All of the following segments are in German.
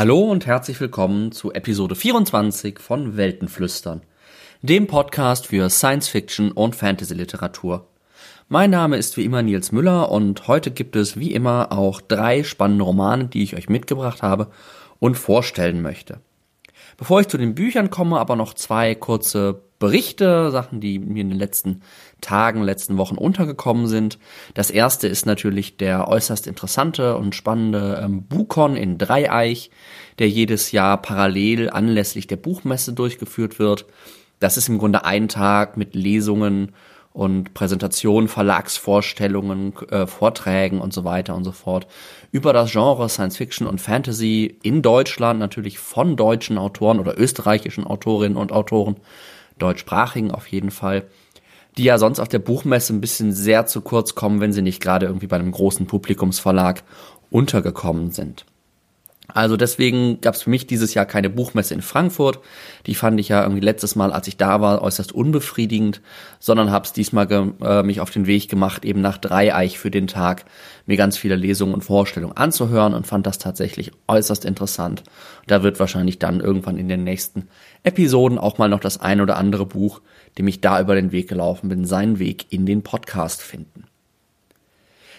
Hallo und herzlich willkommen zu Episode 24 von Weltenflüstern, dem Podcast für Science Fiction und Fantasy Literatur. Mein Name ist wie immer Nils Müller und heute gibt es wie immer auch drei spannende Romane, die ich euch mitgebracht habe und vorstellen möchte. Bevor ich zu den Büchern komme, aber noch zwei kurze Berichte, Sachen, die mir in den letzten Tagen, letzten Wochen untergekommen sind. Das erste ist natürlich der äußerst interessante und spannende ähm, Bukon in Dreieich, der jedes Jahr parallel anlässlich der Buchmesse durchgeführt wird. Das ist im Grunde ein Tag mit Lesungen und Präsentationen, Verlagsvorstellungen, äh, Vorträgen und so weiter und so fort über das Genre Science Fiction und Fantasy in Deutschland, natürlich von deutschen Autoren oder österreichischen Autorinnen und Autoren deutschsprachigen auf jeden Fall, die ja sonst auf der Buchmesse ein bisschen sehr zu kurz kommen, wenn sie nicht gerade irgendwie bei einem großen Publikumsverlag untergekommen sind. Also deswegen gab es für mich dieses Jahr keine Buchmesse in Frankfurt. Die fand ich ja irgendwie letztes Mal, als ich da war, äußerst unbefriedigend, sondern habe es diesmal äh, mich auf den Weg gemacht, eben nach Dreieich für den Tag mir ganz viele Lesungen und Vorstellungen anzuhören und fand das tatsächlich äußerst interessant. Da wird wahrscheinlich dann irgendwann in den nächsten Episoden auch mal noch das ein oder andere Buch, dem ich da über den Weg gelaufen bin, seinen Weg in den Podcast finden.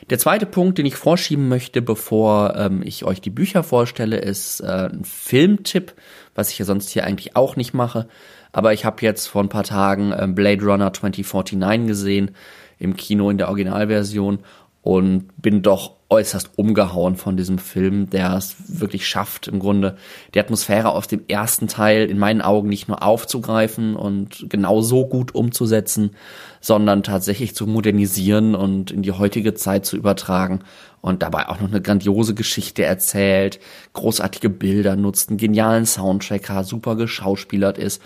Der zweite Punkt, den ich vorschieben möchte, bevor ähm, ich euch die Bücher vorstelle, ist äh, ein Filmtipp, was ich ja sonst hier eigentlich auch nicht mache. Aber ich habe jetzt vor ein paar Tagen äh, Blade Runner 2049 gesehen im Kino in der Originalversion und bin doch äußerst umgehauen von diesem Film, der es wirklich schafft, im Grunde die Atmosphäre aus dem ersten Teil in meinen Augen nicht nur aufzugreifen und genau so gut umzusetzen, sondern tatsächlich zu modernisieren und in die heutige Zeit zu übertragen und dabei auch noch eine grandiose Geschichte erzählt, großartige Bilder nutzt, einen genialen Soundtrack, super geschauspielert ist.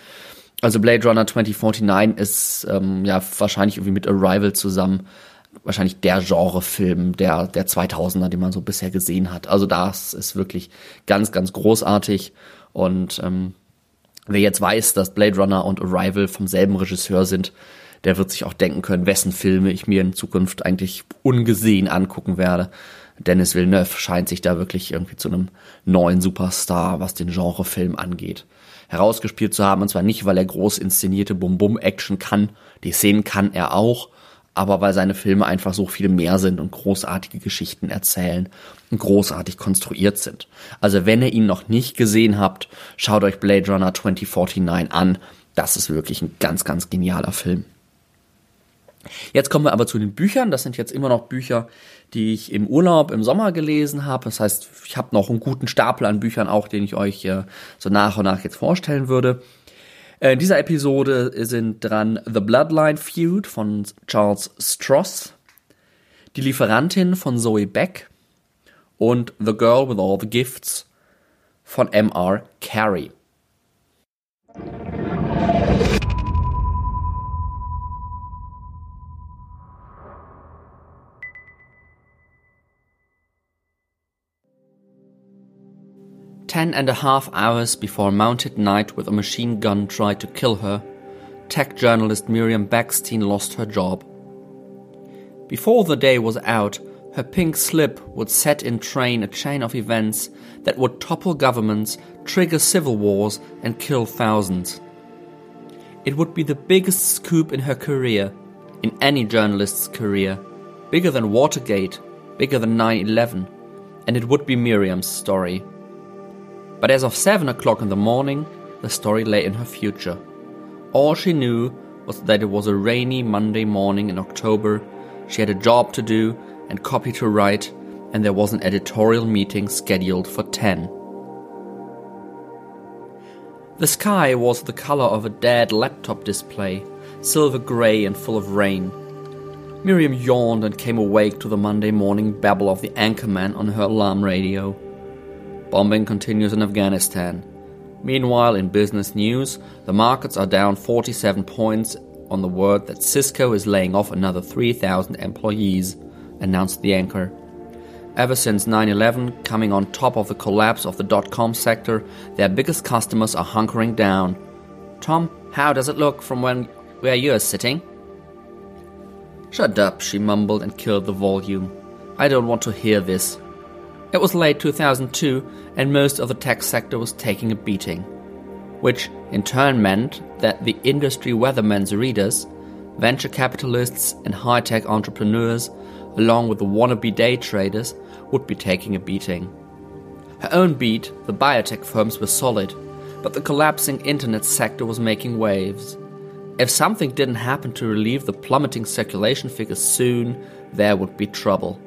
Also Blade Runner 2049 ist ähm, ja wahrscheinlich irgendwie mit Arrival zusammen wahrscheinlich der Genrefilm der, der 2000er, den man so bisher gesehen hat. Also das ist wirklich ganz, ganz großartig. Und ähm, wer jetzt weiß, dass Blade Runner und Arrival vom selben Regisseur sind, der wird sich auch denken können, wessen Filme ich mir in Zukunft eigentlich ungesehen angucken werde. Dennis Villeneuve scheint sich da wirklich irgendwie zu einem neuen Superstar, was den Genrefilm angeht, herausgespielt zu haben. Und zwar nicht, weil er groß inszenierte Bum-Bum-Action kann. Die Szenen kann er auch aber weil seine Filme einfach so viel mehr sind und großartige Geschichten erzählen und großartig konstruiert sind. Also wenn ihr ihn noch nicht gesehen habt, schaut euch Blade Runner 2049 an. Das ist wirklich ein ganz, ganz genialer Film. Jetzt kommen wir aber zu den Büchern. Das sind jetzt immer noch Bücher, die ich im Urlaub im Sommer gelesen habe. Das heißt, ich habe noch einen guten Stapel an Büchern auch, den ich euch so nach und nach jetzt vorstellen würde. Äh, in dieser Episode sind dran The Bloodline Feud von Charles Stross, Die Lieferantin von Zoe Beck und The Girl with All the Gifts von M.R. Carey. 10 and a half hours before a mounted knight with a machine gun tried to kill her, tech journalist Miriam Backstein lost her job. Before the day was out, her pink slip would set in train a chain of events that would topple governments, trigger civil wars, and kill thousands. It would be the biggest scoop in her career, in any journalist's career, bigger than Watergate, bigger than 9 11, and it would be Miriam's story. But as of 7 o'clock in the morning, the story lay in her future. All she knew was that it was a rainy Monday morning in October, she had a job to do and copy to write, and there was an editorial meeting scheduled for 10. The sky was the color of a dead laptop display, silver grey and full of rain. Miriam yawned and came awake to the Monday morning babble of the anchorman on her alarm radio. Bombing continues in Afghanistan. Meanwhile, in business news, the markets are down 47 points on the word that Cisco is laying off another 3,000 employees, announced the anchor. Ever since 9 11, coming on top of the collapse of the dot com sector, their biggest customers are hunkering down. Tom, how does it look from when, where you're sitting? Shut up, she mumbled and killed the volume. I don't want to hear this. It was late 2002 and most of the tech sector was taking a beating, which in turn meant that the industry weatherman's readers, venture capitalists, and high tech entrepreneurs, along with the wannabe day traders, would be taking a beating. Her own beat, the biotech firms were solid, but the collapsing internet sector was making waves. If something didn't happen to relieve the plummeting circulation figures soon, there would be trouble.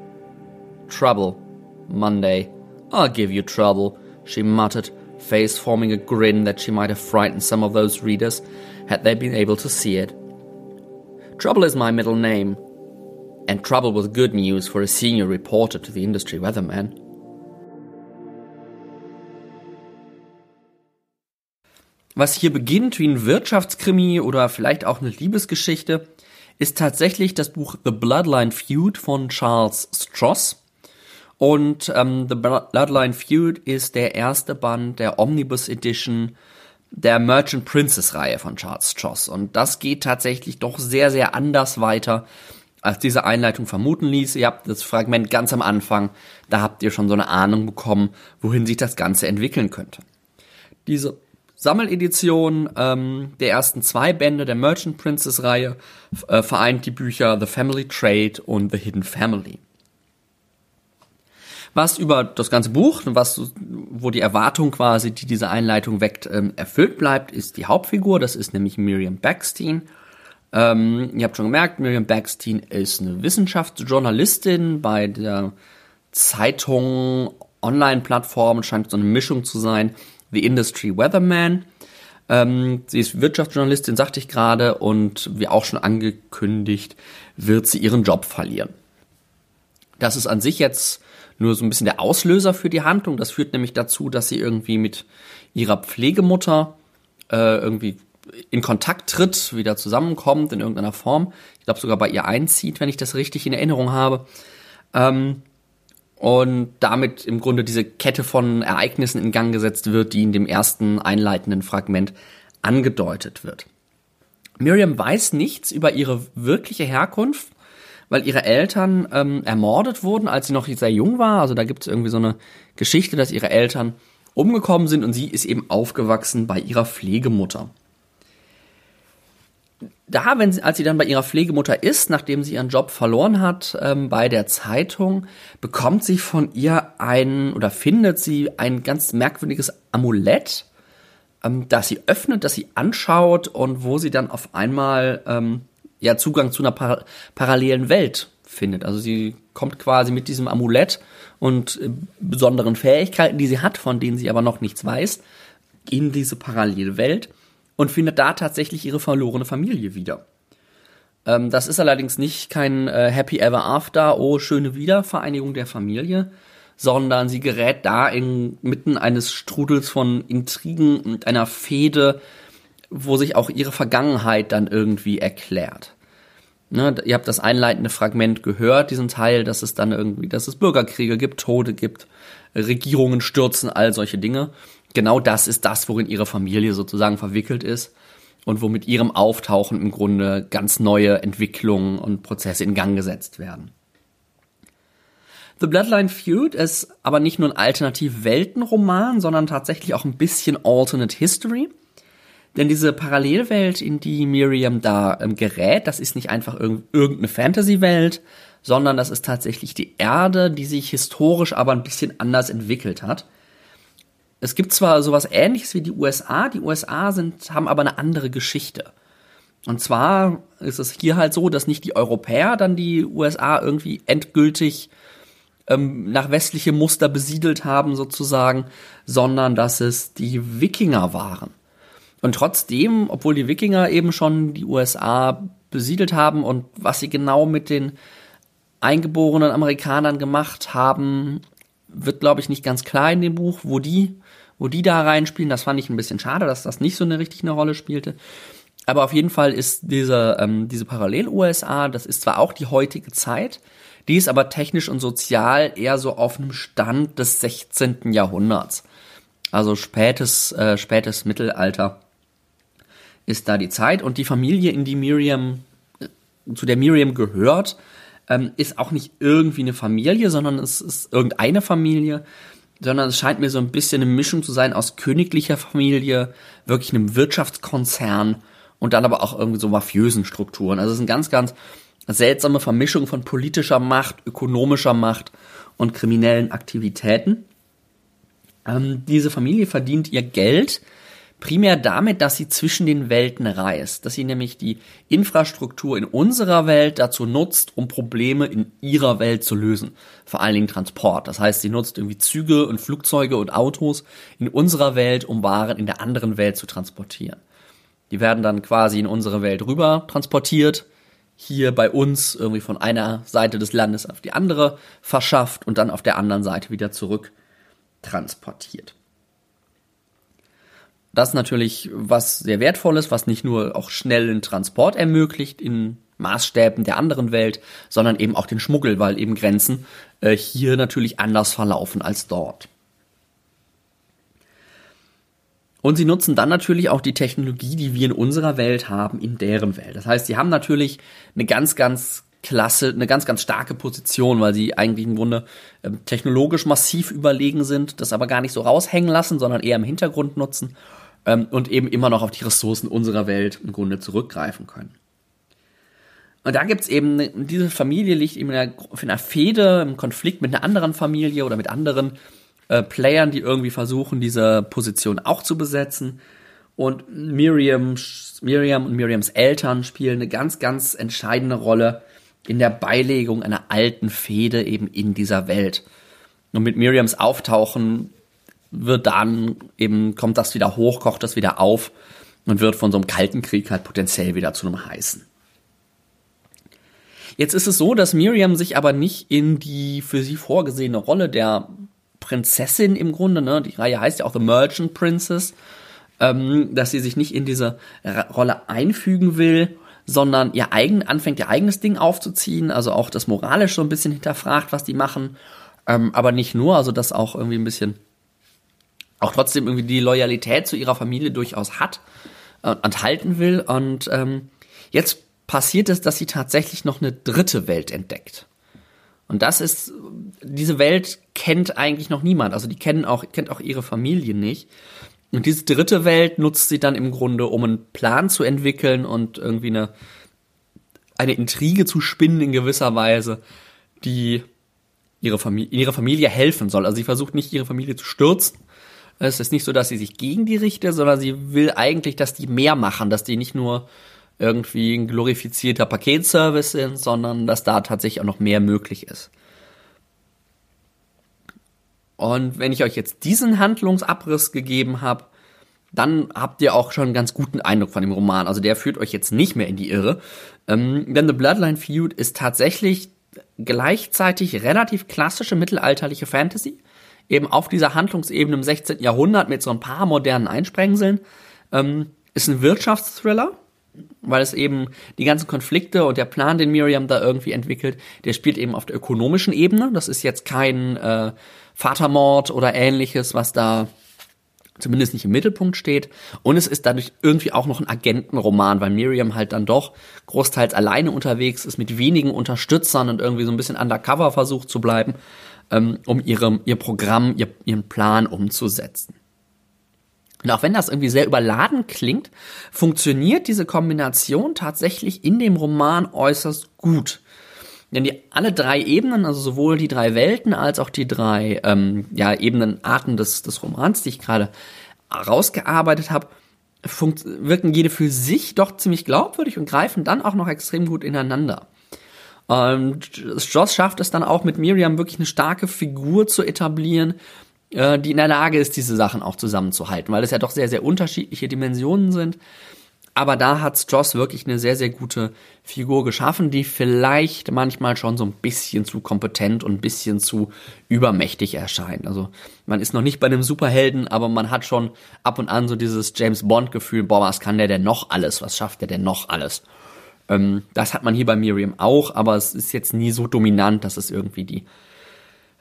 Trouble. Monday. I'll give you trouble, she muttered, face forming a grin that she might have frightened some of those readers had they been able to see it. Trouble is my middle name, and trouble was good news for a senior reporter to the industry weatherman. Was hier beginnt wie ein Wirtschaftskrimi oder vielleicht auch eine Liebesgeschichte, ist tatsächlich das Buch The Bloodline Feud von Charles Stross. Und ähm, The Bloodline Feud ist der erste Band der Omnibus Edition der Merchant Princess Reihe von Charles Stross. Und das geht tatsächlich doch sehr, sehr anders weiter, als diese Einleitung vermuten ließ. Ihr habt das Fragment ganz am Anfang, da habt ihr schon so eine Ahnung bekommen, wohin sich das Ganze entwickeln könnte. Diese Sammeledition ähm, der ersten zwei Bände der Merchant Princess Reihe äh, vereint die Bücher The Family Trade und The Hidden Family. Was über das ganze Buch, was, wo die Erwartung quasi, die diese Einleitung weckt, ähm, erfüllt bleibt, ist die Hauptfigur. Das ist nämlich Miriam Backstein. Ähm, ihr habt schon gemerkt, Miriam Backstein ist eine Wissenschaftsjournalistin bei der Zeitung, Online-Plattform, scheint so eine Mischung zu sein The Industry Weatherman. Ähm, sie ist Wirtschaftsjournalistin, sagte ich gerade, und wie auch schon angekündigt, wird sie ihren Job verlieren. Das ist an sich jetzt nur so ein bisschen der Auslöser für die Handlung. Das führt nämlich dazu, dass sie irgendwie mit ihrer Pflegemutter äh, irgendwie in Kontakt tritt, wieder zusammenkommt in irgendeiner Form. Ich glaube sogar bei ihr einzieht, wenn ich das richtig in Erinnerung habe. Ähm, und damit im Grunde diese Kette von Ereignissen in Gang gesetzt wird, die in dem ersten einleitenden Fragment angedeutet wird. Miriam weiß nichts über ihre wirkliche Herkunft, weil ihre Eltern ähm, ermordet wurden, als sie noch sehr jung war. Also da gibt es irgendwie so eine Geschichte, dass ihre Eltern umgekommen sind und sie ist eben aufgewachsen bei ihrer Pflegemutter da, wenn sie, als sie dann bei ihrer Pflegemutter ist, nachdem sie ihren Job verloren hat ähm, bei der Zeitung, bekommt sie von ihr ein oder findet sie ein ganz merkwürdiges Amulett, ähm, das sie öffnet, das sie anschaut und wo sie dann auf einmal ähm, ja Zugang zu einer par parallelen Welt findet. Also sie kommt quasi mit diesem Amulett und äh, besonderen Fähigkeiten, die sie hat, von denen sie aber noch nichts weiß, in diese parallele Welt und findet da tatsächlich ihre verlorene Familie wieder. Ähm, das ist allerdings nicht kein äh, Happy Ever After, oh, schöne Wiedervereinigung der Familie, sondern sie gerät da inmitten eines Strudels von Intrigen und einer Fehde, wo sich auch ihre Vergangenheit dann irgendwie erklärt. Ne, ihr habt das einleitende Fragment gehört, diesen Teil, dass es dann irgendwie, dass es Bürgerkriege gibt, Tode gibt, Regierungen stürzen, all solche Dinge genau das ist das, worin ihre Familie sozusagen verwickelt ist und wo mit ihrem Auftauchen im Grunde ganz neue Entwicklungen und Prozesse in Gang gesetzt werden. The Bloodline Feud ist aber nicht nur ein Alternativ-Weltenroman, sondern tatsächlich auch ein bisschen Alternate History. Denn diese Parallelwelt, in die Miriam da ähm, gerät, das ist nicht einfach irg irgendeine Fantasy-Welt, sondern das ist tatsächlich die Erde, die sich historisch aber ein bisschen anders entwickelt hat es gibt zwar sowas ähnliches wie die USA, die USA sind, haben aber eine andere Geschichte. Und zwar ist es hier halt so, dass nicht die Europäer dann die USA irgendwie endgültig ähm, nach westliche Muster besiedelt haben sozusagen, sondern dass es die Wikinger waren. Und trotzdem, obwohl die Wikinger eben schon die USA besiedelt haben und was sie genau mit den eingeborenen Amerikanern gemacht haben, wird, glaube ich, nicht ganz klar in dem Buch, wo die wo die da reinspielen. Das fand ich ein bisschen schade, dass das nicht so eine richtig eine Rolle spielte. Aber auf jeden Fall ist diese, ähm, diese Parallel-USA, das ist zwar auch die heutige Zeit, die ist aber technisch und sozial eher so auf einem Stand des 16. Jahrhunderts. Also spätes, äh, spätes Mittelalter ist da die Zeit und die Familie, in die Miriam, äh, zu der Miriam gehört, ähm, ist auch nicht irgendwie eine Familie, sondern es ist irgendeine Familie, sondern es scheint mir so ein bisschen eine Mischung zu sein aus königlicher Familie, wirklich einem Wirtschaftskonzern und dann aber auch irgendwie so mafiösen Strukturen. Also es ist eine ganz, ganz seltsame Vermischung von politischer Macht, ökonomischer Macht und kriminellen Aktivitäten. Ähm, diese Familie verdient ihr Geld primär damit, dass sie zwischen den Welten reist, dass sie nämlich die Infrastruktur in unserer Welt dazu nutzt, um Probleme in ihrer Welt zu lösen. Vor allen Dingen Transport. Das heißt, sie nutzt irgendwie Züge und Flugzeuge und Autos in unserer Welt, um Waren in der anderen Welt zu transportieren. Die werden dann quasi in unsere Welt rüber transportiert, hier bei uns irgendwie von einer Seite des Landes auf die andere verschafft und dann auf der anderen Seite wieder zurück transportiert. Das ist natürlich was sehr wertvolles, was nicht nur auch schnellen Transport ermöglicht in Maßstäben der anderen Welt, sondern eben auch den Schmuggel, weil eben Grenzen äh, hier natürlich anders verlaufen als dort. Und sie nutzen dann natürlich auch die Technologie, die wir in unserer Welt haben, in deren Welt. Das heißt, sie haben natürlich eine ganz, ganz klasse, eine ganz, ganz starke Position, weil sie eigentlich im Grunde äh, technologisch massiv überlegen sind, das aber gar nicht so raushängen lassen, sondern eher im Hintergrund nutzen ähm, und eben immer noch auf die Ressourcen unserer Welt im Grunde zurückgreifen können. Und da gibt's eben, diese Familie liegt eben in einer, in einer Fehde, im Konflikt mit einer anderen Familie oder mit anderen äh, Playern, die irgendwie versuchen, diese Position auch zu besetzen. Und Miriam, Miriam und Miriams Eltern spielen eine ganz, ganz entscheidende Rolle in der Beilegung einer alten Fehde eben in dieser Welt. Und mit Miriams Auftauchen wird dann eben, kommt das wieder hoch, kocht das wieder auf und wird von so einem kalten Krieg halt potenziell wieder zu einem heißen. Jetzt ist es so, dass Miriam sich aber nicht in die für sie vorgesehene Rolle der Prinzessin im Grunde, ne, die Reihe heißt ja auch The Merchant Princess, ähm, dass sie sich nicht in diese Rolle einfügen will, sondern ihr eigen, anfängt ihr eigenes Ding aufzuziehen, also auch das moralisch so ein bisschen hinterfragt, was die machen, ähm, aber nicht nur, also das auch irgendwie ein bisschen auch trotzdem irgendwie die Loyalität zu ihrer Familie durchaus hat äh, und halten will. Und ähm, jetzt passiert es, dass sie tatsächlich noch eine dritte Welt entdeckt. Und das ist, diese Welt kennt eigentlich noch niemand. Also die kennen auch, kennt auch ihre Familie nicht. Und diese dritte Welt nutzt sie dann im Grunde, um einen Plan zu entwickeln und irgendwie eine, eine Intrige zu spinnen in gewisser Weise, die ihre Familie, ihre Familie helfen soll. Also sie versucht nicht ihre Familie zu stürzen, es ist nicht so, dass sie sich gegen die richtet, sondern sie will eigentlich, dass die mehr machen, dass die nicht nur irgendwie ein glorifizierter Paketservice sind, sondern dass da tatsächlich auch noch mehr möglich ist. Und wenn ich euch jetzt diesen Handlungsabriss gegeben habe, dann habt ihr auch schon einen ganz guten Eindruck von dem Roman. Also der führt euch jetzt nicht mehr in die Irre. Ähm, denn The Bloodline Feud ist tatsächlich gleichzeitig relativ klassische mittelalterliche Fantasy eben auf dieser Handlungsebene im 16. Jahrhundert mit so ein paar modernen Einsprengseln. Ähm, ist ein Wirtschaftsthriller, weil es eben die ganzen Konflikte und der Plan, den Miriam da irgendwie entwickelt, der spielt eben auf der ökonomischen Ebene. Das ist jetzt kein äh, Vatermord oder ähnliches, was da zumindest nicht im Mittelpunkt steht. Und es ist dadurch irgendwie auch noch ein Agentenroman, weil Miriam halt dann doch großteils alleine unterwegs ist, mit wenigen Unterstützern und irgendwie so ein bisschen undercover versucht zu bleiben ähm, um ihre, ihr Programm, ihr, ihren Plan umzusetzen. Und auch wenn das irgendwie sehr überladen klingt, funktioniert diese Kombination tatsächlich in dem Roman äußerst gut. Denn die alle drei Ebenen, also sowohl die drei Welten als auch die drei ähm, ja, Ebenenarten des, des Romans, die ich gerade rausgearbeitet habe, wirken jede für sich doch ziemlich glaubwürdig und greifen dann auch noch extrem gut ineinander. Und Joss schafft es dann auch mit Miriam wirklich eine starke Figur zu etablieren, äh, die in der Lage ist, diese Sachen auch zusammenzuhalten, weil es ja doch sehr, sehr unterschiedliche Dimensionen sind. Aber da hat Joss wirklich eine sehr, sehr gute Figur geschaffen, die vielleicht manchmal schon so ein bisschen zu kompetent und ein bisschen zu übermächtig erscheint. Also man ist noch nicht bei einem Superhelden, aber man hat schon ab und an so dieses James Bond-Gefühl, boah, was kann der denn noch alles? Was schafft der denn noch alles? Ähm, das hat man hier bei Miriam auch, aber es ist jetzt nie so dominant, dass es irgendwie die,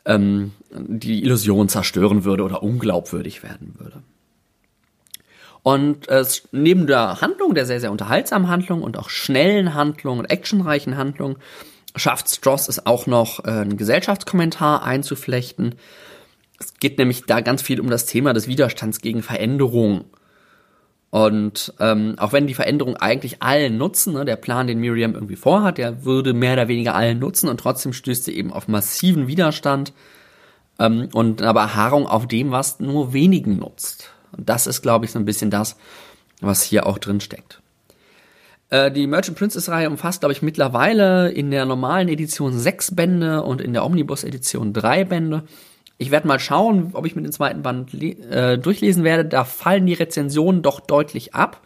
ähm, die Illusion zerstören würde oder unglaubwürdig werden würde. Und äh, neben der Handlung, der sehr, sehr unterhaltsamen Handlung und auch schnellen Handlung und actionreichen Handlung, schafft Stross es auch noch, äh, einen Gesellschaftskommentar einzuflechten. Es geht nämlich da ganz viel um das Thema des Widerstands gegen Veränderung. Und ähm, auch wenn die Veränderung eigentlich allen nutzen, ne, der Plan, den Miriam irgendwie vorhat, der würde mehr oder weniger allen nutzen und trotzdem stößt sie eben auf massiven Widerstand ähm, und eine Beharrung auf dem, was nur wenigen nutzt. Und das ist, glaube ich, so ein bisschen das, was hier auch drin steckt. Äh, die Merchant Princess Reihe umfasst, glaube ich, mittlerweile in der normalen Edition sechs Bände und in der Omnibus Edition drei Bände. Ich werde mal schauen, ob ich mit dem zweiten Band äh, durchlesen werde. Da fallen die Rezensionen doch deutlich ab.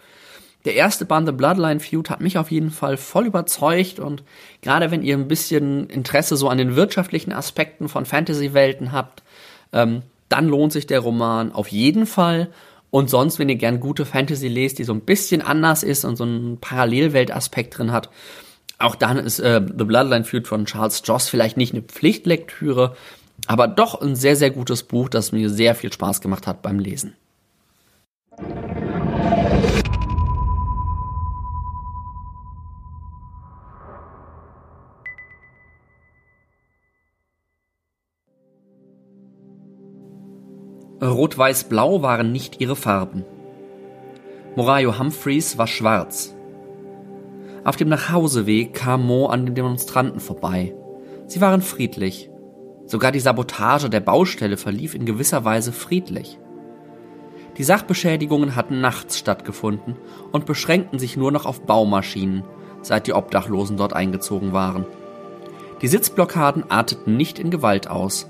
Der erste Band The Bloodline Feud hat mich auf jeden Fall voll überzeugt und gerade wenn ihr ein bisschen Interesse so an den wirtschaftlichen Aspekten von Fantasy-Welten habt, ähm, dann lohnt sich der Roman auf jeden Fall. Und sonst, wenn ihr gern gute Fantasy lest, die so ein bisschen anders ist und so einen Parallelweltaspekt drin hat, auch dann ist äh, The Bloodline Feud von Charles Joss vielleicht nicht eine Pflichtlektüre, aber doch ein sehr, sehr gutes Buch, das mir sehr viel Spaß gemacht hat beim Lesen. Rot-Weiß-Blau waren nicht ihre Farben. Morayo Humphreys war schwarz. Auf dem Nachhauseweg kam Mo an den Demonstranten vorbei. Sie waren friedlich. Sogar die Sabotage der Baustelle verlief in gewisser Weise friedlich. Die Sachbeschädigungen hatten nachts stattgefunden und beschränkten sich nur noch auf Baumaschinen, seit die Obdachlosen dort eingezogen waren. Die Sitzblockaden arteten nicht in Gewalt aus.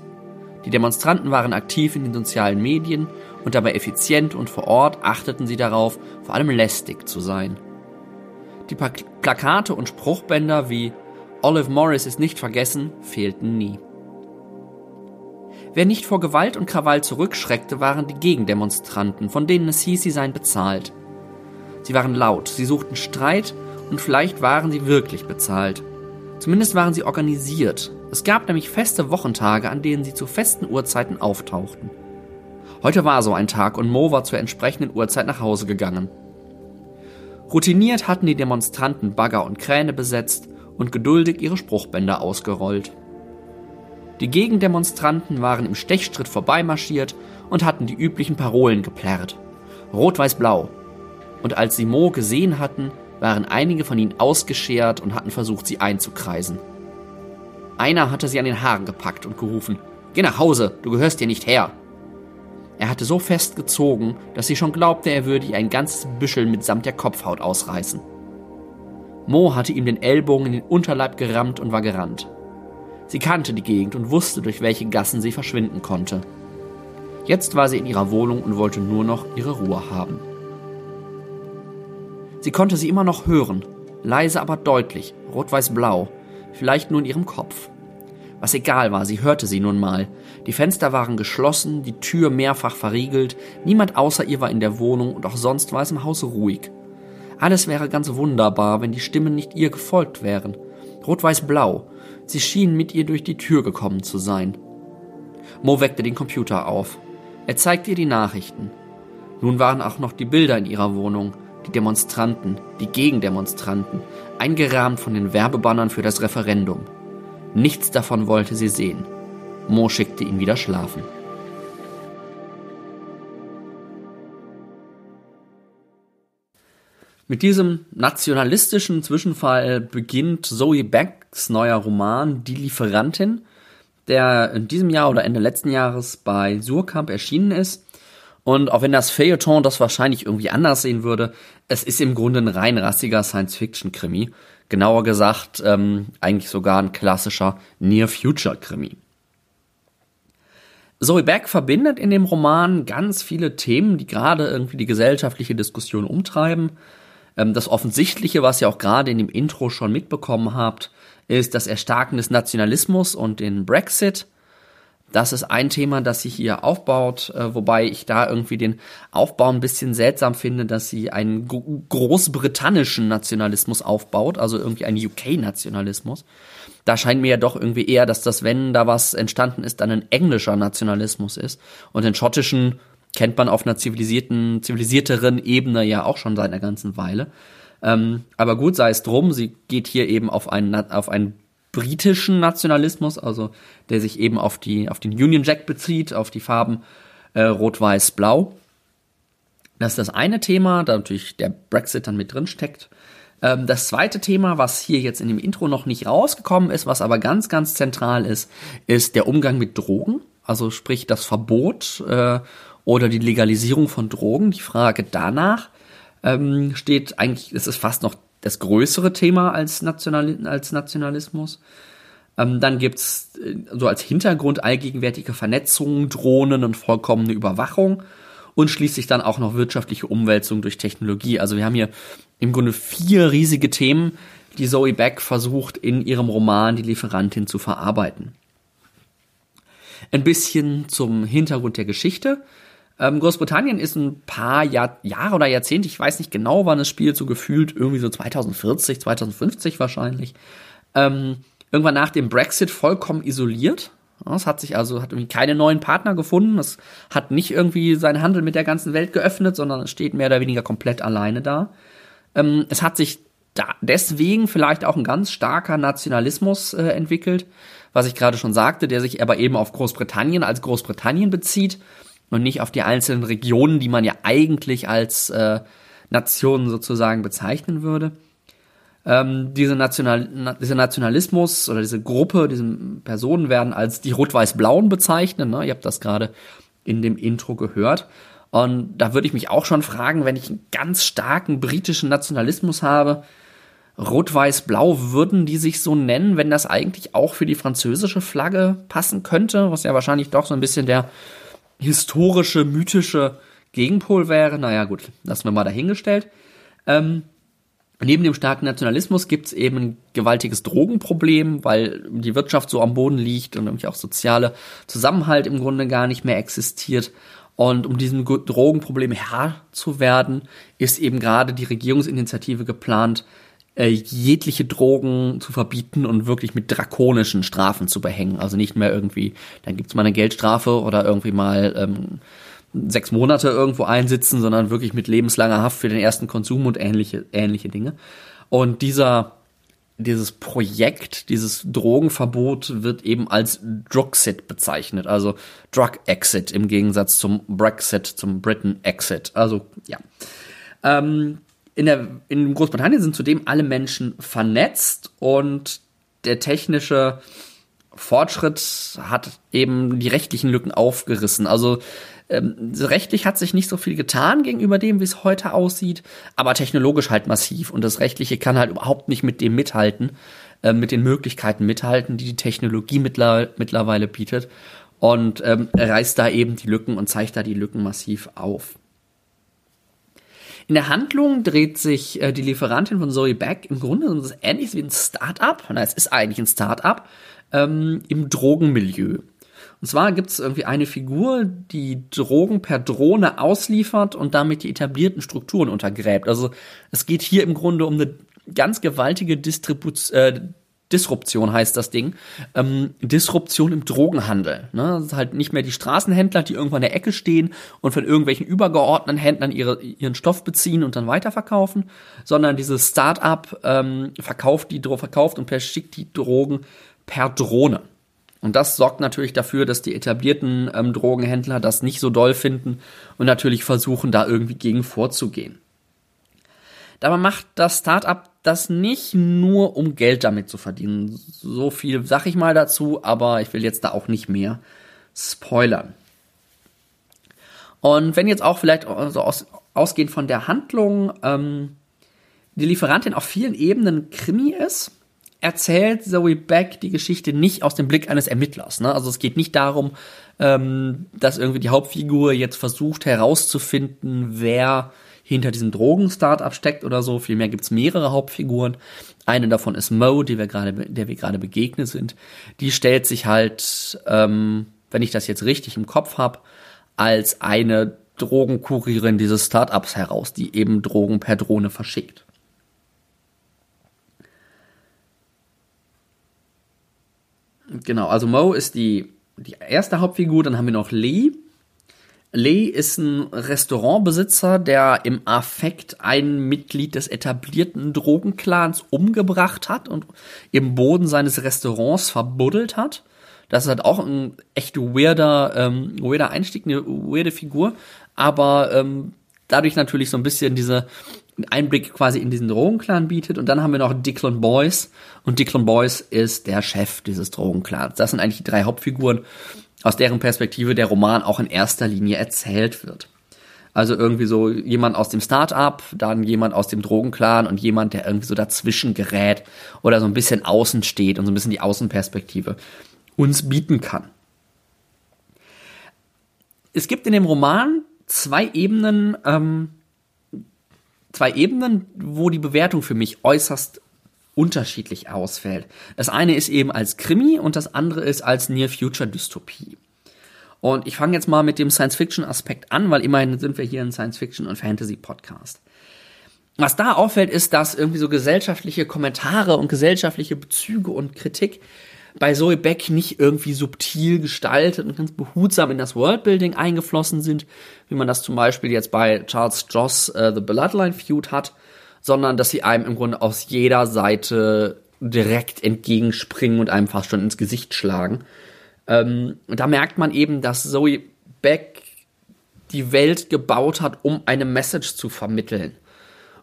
Die Demonstranten waren aktiv in den sozialen Medien und dabei effizient und vor Ort achteten sie darauf, vor allem lästig zu sein. Die Plakate und Spruchbänder wie Olive Morris ist nicht vergessen fehlten nie. Wer nicht vor Gewalt und Krawall zurückschreckte, waren die Gegendemonstranten, von denen es hieß, sie seien bezahlt. Sie waren laut, sie suchten Streit und vielleicht waren sie wirklich bezahlt. Zumindest waren sie organisiert. Es gab nämlich feste Wochentage, an denen sie zu festen Uhrzeiten auftauchten. Heute war so ein Tag und Mo war zur entsprechenden Uhrzeit nach Hause gegangen. Routiniert hatten die Demonstranten Bagger und Kräne besetzt und geduldig ihre Spruchbänder ausgerollt. Die Gegendemonstranten waren im Stechstritt vorbeimarschiert und hatten die üblichen Parolen geplärrt. Rot-Weiß-Blau. Und als sie Mo gesehen hatten, waren einige von ihnen ausgeschert und hatten versucht, sie einzukreisen. Einer hatte sie an den Haaren gepackt und gerufen, Geh nach Hause, du gehörst hier nicht her. Er hatte so fest gezogen, dass sie schon glaubte, er würde ihr ein ganzes Büschel mitsamt der Kopfhaut ausreißen. Mo hatte ihm den Ellbogen in den Unterleib gerammt und war gerannt. Sie kannte die Gegend und wusste, durch welche Gassen sie verschwinden konnte. Jetzt war sie in ihrer Wohnung und wollte nur noch ihre Ruhe haben. Sie konnte sie immer noch hören, leise aber deutlich, rot-weiß-blau, vielleicht nur in ihrem Kopf. Was egal war, sie hörte sie nun mal. Die Fenster waren geschlossen, die Tür mehrfach verriegelt, niemand außer ihr war in der Wohnung und auch sonst war es im Hause ruhig. Alles wäre ganz wunderbar, wenn die Stimmen nicht ihr gefolgt wären. Rot-weiß-blau, Sie schien mit ihr durch die Tür gekommen zu sein. Mo weckte den Computer auf. Er zeigte ihr die Nachrichten. Nun waren auch noch die Bilder in ihrer Wohnung, die Demonstranten, die Gegendemonstranten, eingerahmt von den Werbebannern für das Referendum. Nichts davon wollte sie sehen. Mo schickte ihn wieder schlafen. Mit diesem nationalistischen Zwischenfall beginnt Zoe Becks neuer Roman Die Lieferantin, der in diesem Jahr oder Ende letzten Jahres bei Surkamp erschienen ist. Und auch wenn das Feuilleton das wahrscheinlich irgendwie anders sehen würde, es ist im Grunde ein rein rassiger Science-Fiction-Krimi. Genauer gesagt, ähm, eigentlich sogar ein klassischer Near-Future-Krimi. Zoe Beck verbindet in dem Roman ganz viele Themen, die gerade irgendwie die gesellschaftliche Diskussion umtreiben. Ähm, das Offensichtliche, was ihr auch gerade in dem Intro schon mitbekommen habt, ist das Erstarken des Nationalismus und den Brexit. Das ist ein Thema, das sie hier aufbaut, äh, wobei ich da irgendwie den Aufbau ein bisschen seltsam finde, dass sie einen großbritannischen Nationalismus aufbaut, also irgendwie einen UK-Nationalismus. Da scheint mir ja doch irgendwie eher, dass das, wenn da was entstanden ist, dann ein englischer Nationalismus ist. Und den schottischen kennt man auf einer zivilisierten, zivilisierteren Ebene ja auch schon seit einer ganzen Weile. Ähm, aber gut sei es drum, sie geht hier eben auf einen, auf einen britischen Nationalismus, also der sich eben auf die auf den Union Jack bezieht, auf die Farben äh, Rot, Weiß, Blau. Das ist das eine Thema, da natürlich der Brexit dann mit drin steckt. Ähm, das zweite Thema, was hier jetzt in dem Intro noch nicht rausgekommen ist, was aber ganz, ganz zentral ist, ist der Umgang mit Drogen. Also sprich das Verbot äh, oder die Legalisierung von Drogen. Die Frage danach ähm, steht eigentlich, es ist fast noch das größere Thema als, National, als Nationalismus. Ähm, dann gibt's äh, so als Hintergrund allgegenwärtige Vernetzung, Drohnen und vollkommene Überwachung und schließlich dann auch noch wirtschaftliche Umwälzung durch Technologie. Also wir haben hier im Grunde vier riesige Themen, die Zoe Beck versucht in ihrem Roman Die Lieferantin zu verarbeiten. Ein bisschen zum Hintergrund der Geschichte. Ähm, Großbritannien ist ein paar Jahr, Jahre oder Jahrzehnte, ich weiß nicht genau, wann es spielt, so gefühlt irgendwie so 2040, 2050 wahrscheinlich. Ähm, irgendwann nach dem Brexit vollkommen isoliert. Es hat sich also, hat irgendwie keine neuen Partner gefunden. Es hat nicht irgendwie seinen Handel mit der ganzen Welt geöffnet, sondern es steht mehr oder weniger komplett alleine da. Ähm, es hat sich da deswegen vielleicht auch ein ganz starker Nationalismus äh, entwickelt, was ich gerade schon sagte, der sich aber eben auf Großbritannien als Großbritannien bezieht und nicht auf die einzelnen Regionen, die man ja eigentlich als äh, Nationen sozusagen bezeichnen würde. Ähm, diese National, na, dieser Nationalismus oder diese Gruppe, diese Personen werden als die Rot-Weiß-Blauen bezeichnet. Ne? Ihr habt das gerade in dem Intro gehört. Und da würde ich mich auch schon fragen, wenn ich einen ganz starken britischen Nationalismus habe, Rot-Weiß-Blau, würden die sich so nennen, wenn das eigentlich auch für die französische Flagge passen könnte, was ja wahrscheinlich doch so ein bisschen der historische, mythische Gegenpol wäre. Naja, gut, lassen wir mal dahingestellt. Ähm, neben dem starken Nationalismus gibt es eben ein gewaltiges Drogenproblem, weil die Wirtschaft so am Boden liegt und nämlich auch soziale Zusammenhalt im Grunde gar nicht mehr existiert. Und um diesem Drogenproblem Herr zu werden, ist eben gerade die Regierungsinitiative geplant, äh, jegliche Drogen zu verbieten und wirklich mit drakonischen Strafen zu behängen. Also nicht mehr irgendwie, dann gibt's mal eine Geldstrafe oder irgendwie mal ähm, sechs Monate irgendwo einsitzen, sondern wirklich mit lebenslanger Haft für den ersten Konsum und ähnliche, ähnliche Dinge. Und dieser, dieses Projekt, dieses Drogenverbot wird eben als Druxit bezeichnet, also Drug Exit im Gegensatz zum Brexit, zum Britain Exit. Also, ja. Ähm, in, der, in Großbritannien sind zudem alle Menschen vernetzt und der technische Fortschritt hat eben die rechtlichen Lücken aufgerissen. Also ähm, rechtlich hat sich nicht so viel getan gegenüber dem, wie es heute aussieht, aber technologisch halt massiv. Und das Rechtliche kann halt überhaupt nicht mit dem mithalten, äh, mit den Möglichkeiten mithalten, die die Technologie mittler mittlerweile bietet. Und ähm, reißt da eben die Lücken und zeigt da die Lücken massiv auf. In der Handlung dreht sich äh, die Lieferantin von Zoe Beck im Grunde so ähnlich wie ein Start-up, na, es ist eigentlich ein Start-up, ähm, im Drogenmilieu. Und zwar gibt es irgendwie eine Figur, die Drogen per Drohne ausliefert und damit die etablierten Strukturen untergräbt. Also es geht hier im Grunde um eine ganz gewaltige Distribution, äh, Disruption heißt das Ding. Ähm, Disruption im Drogenhandel. Ne? Das ist halt nicht mehr die Straßenhändler, die irgendwo in der Ecke stehen und von irgendwelchen übergeordneten Händlern ihre, ihren Stoff beziehen und dann weiterverkaufen, sondern dieses Start-up ähm, verkauft die verkauft und verschickt die Drogen per Drohne. Und das sorgt natürlich dafür, dass die etablierten ähm, Drogenhändler das nicht so doll finden und natürlich versuchen, da irgendwie gegen vorzugehen. Dabei macht das Startup das nicht nur, um Geld damit zu verdienen. So viel sag ich mal dazu, aber ich will jetzt da auch nicht mehr spoilern. Und wenn jetzt auch vielleicht also aus, ausgehend von der Handlung ähm, die Lieferantin auf vielen Ebenen Krimi ist, erzählt Zoe Beck die Geschichte nicht aus dem Blick eines Ermittlers. Ne? Also es geht nicht darum, ähm, dass irgendwie die Hauptfigur jetzt versucht herauszufinden, wer hinter diesem Drogen-Startup steckt oder so. Vielmehr gibt's mehrere Hauptfiguren. Eine davon ist Mo, die wir gerade, der wir gerade begegnet sind. Die stellt sich halt, ähm, wenn ich das jetzt richtig im Kopf habe, als eine Drogenkurierin dieses Startups heraus, die eben Drogen per Drohne verschickt. Genau, also Mo ist die, die erste Hauptfigur, dann haben wir noch Lee, Lee ist ein Restaurantbesitzer, der im Affekt ein Mitglied des etablierten Drogenclans umgebracht hat und im Boden seines Restaurants verbuddelt hat. Das ist halt auch ein echt weirder, ähm, weirder Einstieg, eine weirde Figur, aber ähm, dadurch natürlich so ein bisschen diese Einblick quasi in diesen Drogenclan bietet. Und dann haben wir noch Dicklon Boys. Und Dicklon Boys ist der Chef dieses Drogenclans. Das sind eigentlich die drei Hauptfiguren aus deren Perspektive der Roman auch in erster Linie erzählt wird. Also irgendwie so jemand aus dem Start-up, dann jemand aus dem Drogenclan und jemand, der irgendwie so dazwischen gerät oder so ein bisschen außen steht und so ein bisschen die Außenperspektive uns bieten kann. Es gibt in dem Roman zwei Ebenen, ähm, zwei Ebenen, wo die Bewertung für mich äußerst unterschiedlich ausfällt. Das eine ist eben als Krimi und das andere ist als Near-Future-Dystopie. Und ich fange jetzt mal mit dem Science-Fiction-Aspekt an, weil immerhin sind wir hier ein Science-Fiction- und Fantasy-Podcast. Was da auffällt, ist, dass irgendwie so gesellschaftliche Kommentare und gesellschaftliche Bezüge und Kritik bei Zoe Beck nicht irgendwie subtil gestaltet und ganz behutsam in das Worldbuilding eingeflossen sind, wie man das zum Beispiel jetzt bei Charles Joss uh, The Bloodline Feud hat, sondern dass sie einem im Grunde aus jeder Seite direkt entgegenspringen und einem fast schon ins Gesicht schlagen. Ähm, da merkt man eben, dass Zoe Beck die Welt gebaut hat, um eine Message zu vermitteln.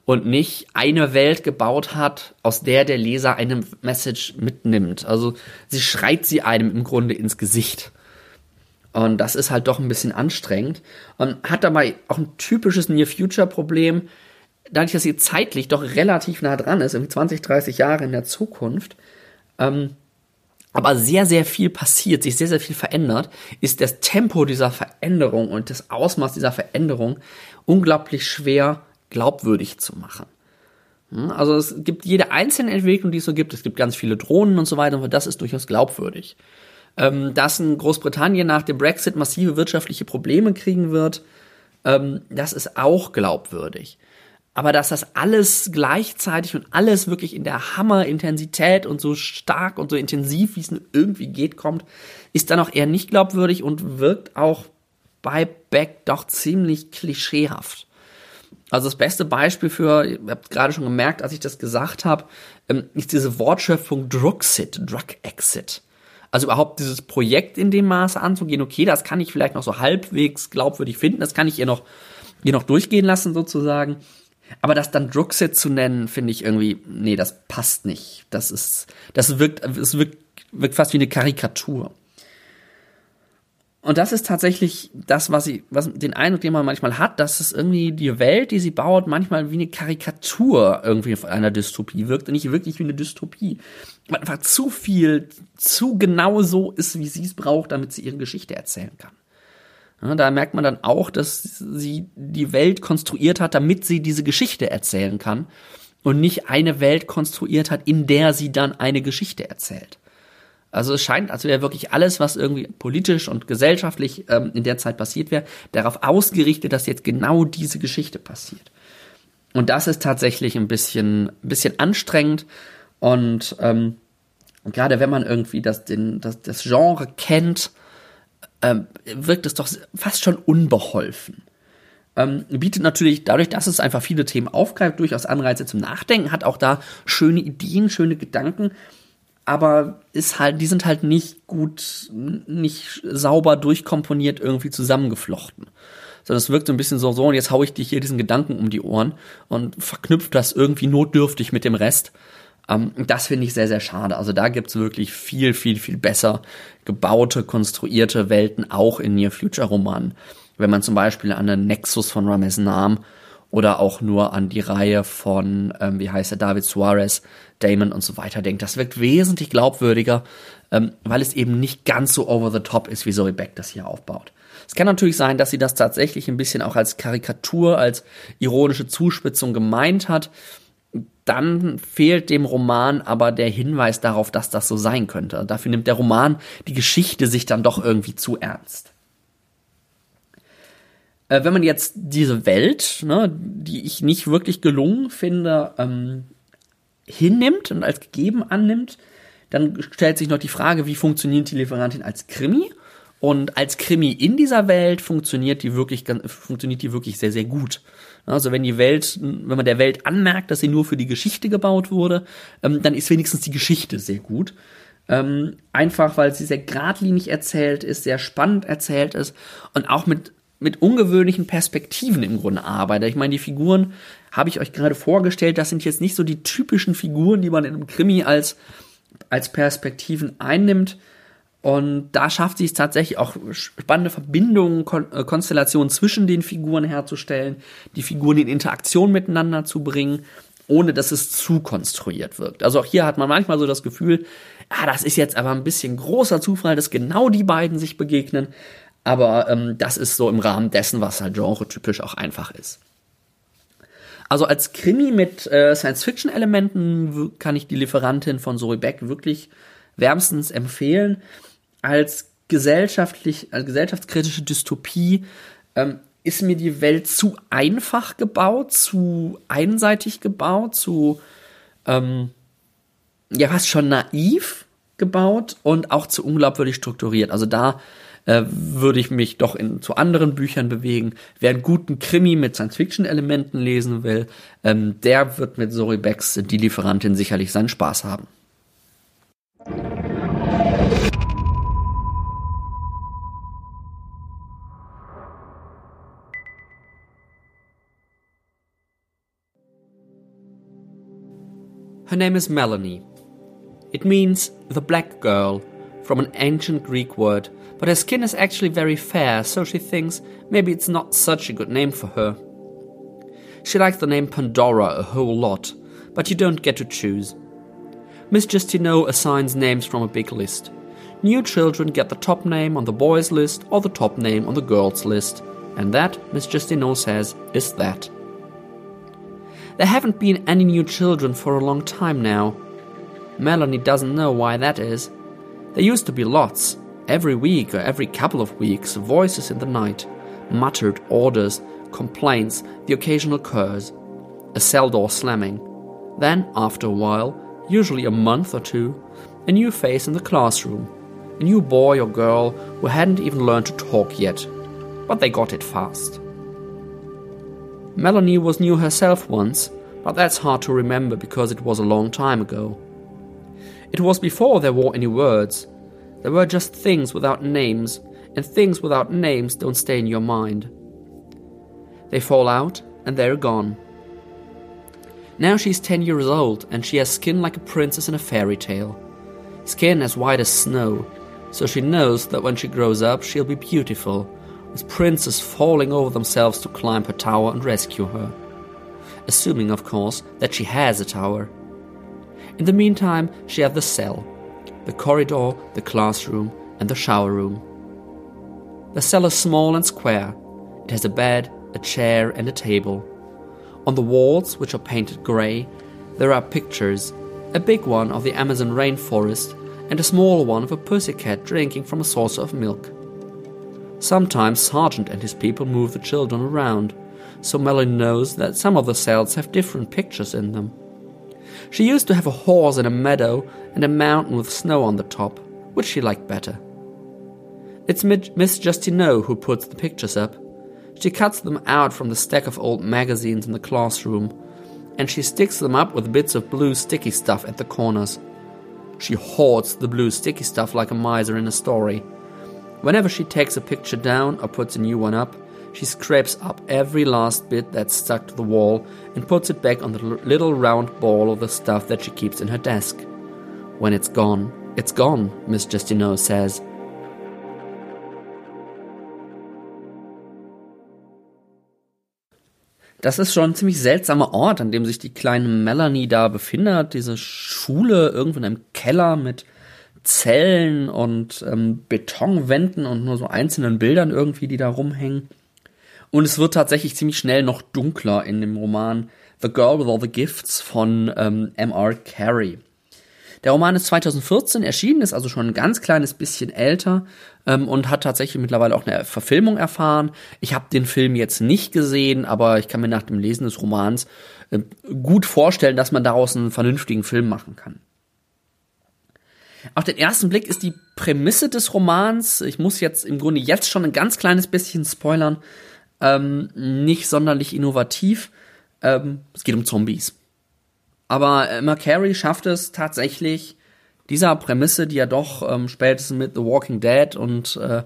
Und nicht eine Welt gebaut hat, aus der der Leser eine Message mitnimmt. Also sie schreit sie einem im Grunde ins Gesicht. Und das ist halt doch ein bisschen anstrengend. Und hat dabei auch ein typisches Near-Future-Problem, dadurch, dass sie zeitlich doch relativ nah dran ist, irgendwie 20, 30 Jahre in der Zukunft, ähm, aber sehr, sehr viel passiert, sich sehr, sehr viel verändert, ist das Tempo dieser Veränderung und das Ausmaß dieser Veränderung unglaublich schwer glaubwürdig zu machen. Hm, also es gibt jede einzelne Entwicklung, die es so gibt. Es gibt ganz viele Drohnen und so weiter, und das ist durchaus glaubwürdig. Ähm, dass in Großbritannien nach dem Brexit massive wirtschaftliche Probleme kriegen wird, ähm, das ist auch glaubwürdig. Aber dass das alles gleichzeitig und alles wirklich in der Hammerintensität und so stark und so intensiv, wie es irgendwie geht, kommt, ist dann auch eher nicht glaubwürdig und wirkt auch bei Beck doch ziemlich klischeehaft. Also das beste Beispiel für, ihr habt gerade schon gemerkt, als ich das gesagt habe, ähm, ist diese Wortschöpfung Druxit, Drug Exit. Also überhaupt dieses Projekt in dem Maße anzugehen, okay, das kann ich vielleicht noch so halbwegs glaubwürdig finden, das kann ich ihr noch, ihr noch durchgehen lassen sozusagen. Aber das dann Druxit zu nennen, finde ich irgendwie, nee, das passt nicht. Das ist, das wirkt, es wirkt, wirkt fast wie eine Karikatur. Und das ist tatsächlich das, was sie, was den Eindruck, den man manchmal hat, dass es irgendwie die Welt, die sie baut, manchmal wie eine Karikatur irgendwie von einer Dystopie wirkt und nicht wirklich wie eine Dystopie. Man einfach zu viel, zu genau so ist, wie sie es braucht, damit sie ihre Geschichte erzählen kann. Ja, da merkt man dann auch, dass sie die Welt konstruiert hat, damit sie diese Geschichte erzählen kann und nicht eine Welt konstruiert hat, in der sie dann eine Geschichte erzählt. Also es scheint, als wäre wirklich alles, was irgendwie politisch und gesellschaftlich ähm, in der Zeit passiert wäre, darauf ausgerichtet, dass jetzt genau diese Geschichte passiert. Und das ist tatsächlich ein bisschen, ein bisschen anstrengend und ähm, gerade wenn man irgendwie das, den, das, das Genre kennt, ähm, wirkt es doch fast schon unbeholfen. Ähm, bietet natürlich dadurch, dass es einfach viele Themen aufgreift, durchaus Anreize zum Nachdenken, hat auch da schöne Ideen, schöne Gedanken, aber ist halt, die sind halt nicht gut, nicht sauber durchkomponiert irgendwie zusammengeflochten. Sondern es wirkt so ein bisschen so, so, und jetzt hau ich dir hier diesen Gedanken um die Ohren und verknüpft das irgendwie notdürftig mit dem Rest. Ähm, das finde ich sehr, sehr schade. Also da gibt's wirklich viel, viel, viel besser gebaute, konstruierte Welten, auch in Near-Future-Romanen. Wenn man zum Beispiel an den Nexus von Rames Nam oder auch nur an die Reihe von, ähm, wie heißt er, David Suarez, Damon und so weiter denkt. Das wirkt wesentlich glaubwürdiger, ähm, weil es eben nicht ganz so over the top ist, wie Zoe Beck das hier aufbaut. Es kann natürlich sein, dass sie das tatsächlich ein bisschen auch als Karikatur, als ironische Zuspitzung gemeint hat dann fehlt dem Roman aber der Hinweis darauf, dass das so sein könnte. Dafür nimmt der Roman die Geschichte sich dann doch irgendwie zu ernst. Äh, wenn man jetzt diese Welt, ne, die ich nicht wirklich gelungen finde, ähm, hinnimmt und als gegeben annimmt, dann stellt sich noch die Frage, wie funktioniert die Lieferantin als Krimi Und als Krimi in dieser Welt funktioniert die wirklich, funktioniert die wirklich sehr, sehr gut. Also wenn die Welt, wenn man der Welt anmerkt, dass sie nur für die Geschichte gebaut wurde, ähm, dann ist wenigstens die Geschichte sehr gut. Ähm, einfach weil sie sehr geradlinig erzählt ist, sehr spannend erzählt ist und auch mit, mit ungewöhnlichen Perspektiven im Grunde arbeitet. Ich meine, die Figuren habe ich euch gerade vorgestellt, das sind jetzt nicht so die typischen Figuren, die man in einem Krimi als, als Perspektiven einnimmt. Und da schafft sie es tatsächlich auch spannende Verbindungen, Kon äh, Konstellationen zwischen den Figuren herzustellen, die Figuren in Interaktion miteinander zu bringen, ohne dass es zu konstruiert wirkt. Also auch hier hat man manchmal so das Gefühl, ah, das ist jetzt aber ein bisschen großer Zufall, dass genau die beiden sich begegnen. Aber ähm, das ist so im Rahmen dessen, was halt genre-typisch auch einfach ist. Also als Krimi mit äh, Science-Fiction-Elementen kann ich die Lieferantin von Zoe Beck wirklich wärmstens empfehlen als gesellschaftlich, als gesellschaftskritische Dystopie ähm, ist mir die Welt zu einfach gebaut, zu einseitig gebaut, zu ähm, ja fast schon naiv gebaut und auch zu unglaubwürdig strukturiert. Also da äh, würde ich mich doch in, zu anderen Büchern bewegen. Wer einen guten Krimi mit Science-Fiction-Elementen lesen will, ähm, der wird mit Zoe Becks Die Lieferantin sicherlich seinen Spaß haben. Her name is Melanie. It means the black girl from an ancient Greek word, but her skin is actually very fair, so she thinks maybe it's not such a good name for her. She likes the name Pandora a whole lot, but you don't get to choose. Miss Justino assigns names from a big list. New children get the top name on the boys' list or the top name on the girls' list, and that, Miss Justino says, is that. There haven't been any new children for a long time now. Melanie doesn't know why that is. There used to be lots, every week or every couple of weeks, voices in the night, muttered orders, complaints, the occasional curse, a cell door slamming. Then, after a while, usually a month or two, a new face in the classroom, a new boy or girl who hadn't even learned to talk yet, but they got it fast. Melanie was new herself once, but that's hard to remember because it was a long time ago. It was before there were any words. There were just things without names, and things without names don't stay in your mind. They fall out, and they're gone. Now she's 10 years old, and she has skin like a princess in a fairy tale. Skin as white as snow, so she knows that when she grows up, she'll be beautiful with princes falling over themselves to climb her tower and rescue her. Assuming, of course, that she has a tower. In the meantime, she has the cell, the corridor, the classroom, and the shower room. The cell is small and square. It has a bed, a chair, and a table. On the walls, which are painted grey, there are pictures a big one of the Amazon rainforest, and a small one of a pussycat drinking from a saucer of milk. Sometimes Sargent and his people move the children around, so Melanie knows that some of the cells have different pictures in them. She used to have a horse in a meadow and a mountain with snow on the top, which she liked better. It's Miss Justino who puts the pictures up. She cuts them out from the stack of old magazines in the classroom, and she sticks them up with bits of blue sticky stuff at the corners. She hoards the blue sticky stuff like a miser in a story. Whenever she takes a picture down or puts a new one up, she scrapes up every last bit that's stuck to the wall and puts it back on the little round ball of the stuff that she keeps in her desk. When it's gone, it's gone, Miss Justino says. Das ist schon ein ziemlich seltsamer Ort, an dem sich die kleine Melanie da befindet. Diese Schule irgendwo in einem Keller mit Zellen und ähm, Betonwänden und nur so einzelnen Bildern irgendwie, die da rumhängen. Und es wird tatsächlich ziemlich schnell noch dunkler in dem Roman The Girl with All the Gifts von ähm, M.R. Carey. Der Roman ist 2014 erschienen, ist also schon ein ganz kleines bisschen älter ähm, und hat tatsächlich mittlerweile auch eine Verfilmung erfahren. Ich habe den Film jetzt nicht gesehen, aber ich kann mir nach dem Lesen des Romans äh, gut vorstellen, dass man daraus einen vernünftigen Film machen kann. Auf den ersten Blick ist die Prämisse des Romans, ich muss jetzt im Grunde jetzt schon ein ganz kleines bisschen spoilern, ähm, nicht sonderlich innovativ. Ähm, es geht um Zombies. Aber Emma Carey schafft es tatsächlich, dieser Prämisse, die ja doch ähm, spätestens mit The Walking Dead und äh,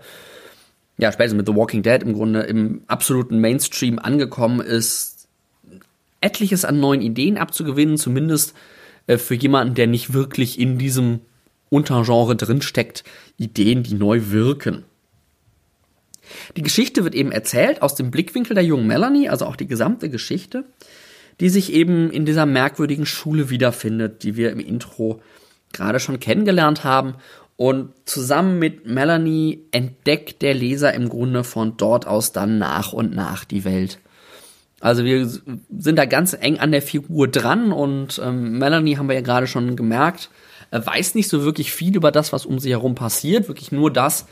ja, spätestens mit The Walking Dead im Grunde im absoluten Mainstream angekommen ist, etliches an neuen Ideen abzugewinnen, zumindest äh, für jemanden, der nicht wirklich in diesem Untergenre drinsteckt, Ideen, die neu wirken. Die Geschichte wird eben erzählt aus dem Blickwinkel der jungen Melanie, also auch die gesamte Geschichte, die sich eben in dieser merkwürdigen Schule wiederfindet, die wir im Intro gerade schon kennengelernt haben. Und zusammen mit Melanie entdeckt der Leser im Grunde von dort aus dann nach und nach die Welt. Also wir sind da ganz eng an der Figur dran und ähm, Melanie haben wir ja gerade schon gemerkt, weiß nicht so wirklich viel über das, was um sie herum passiert, wirklich nur das,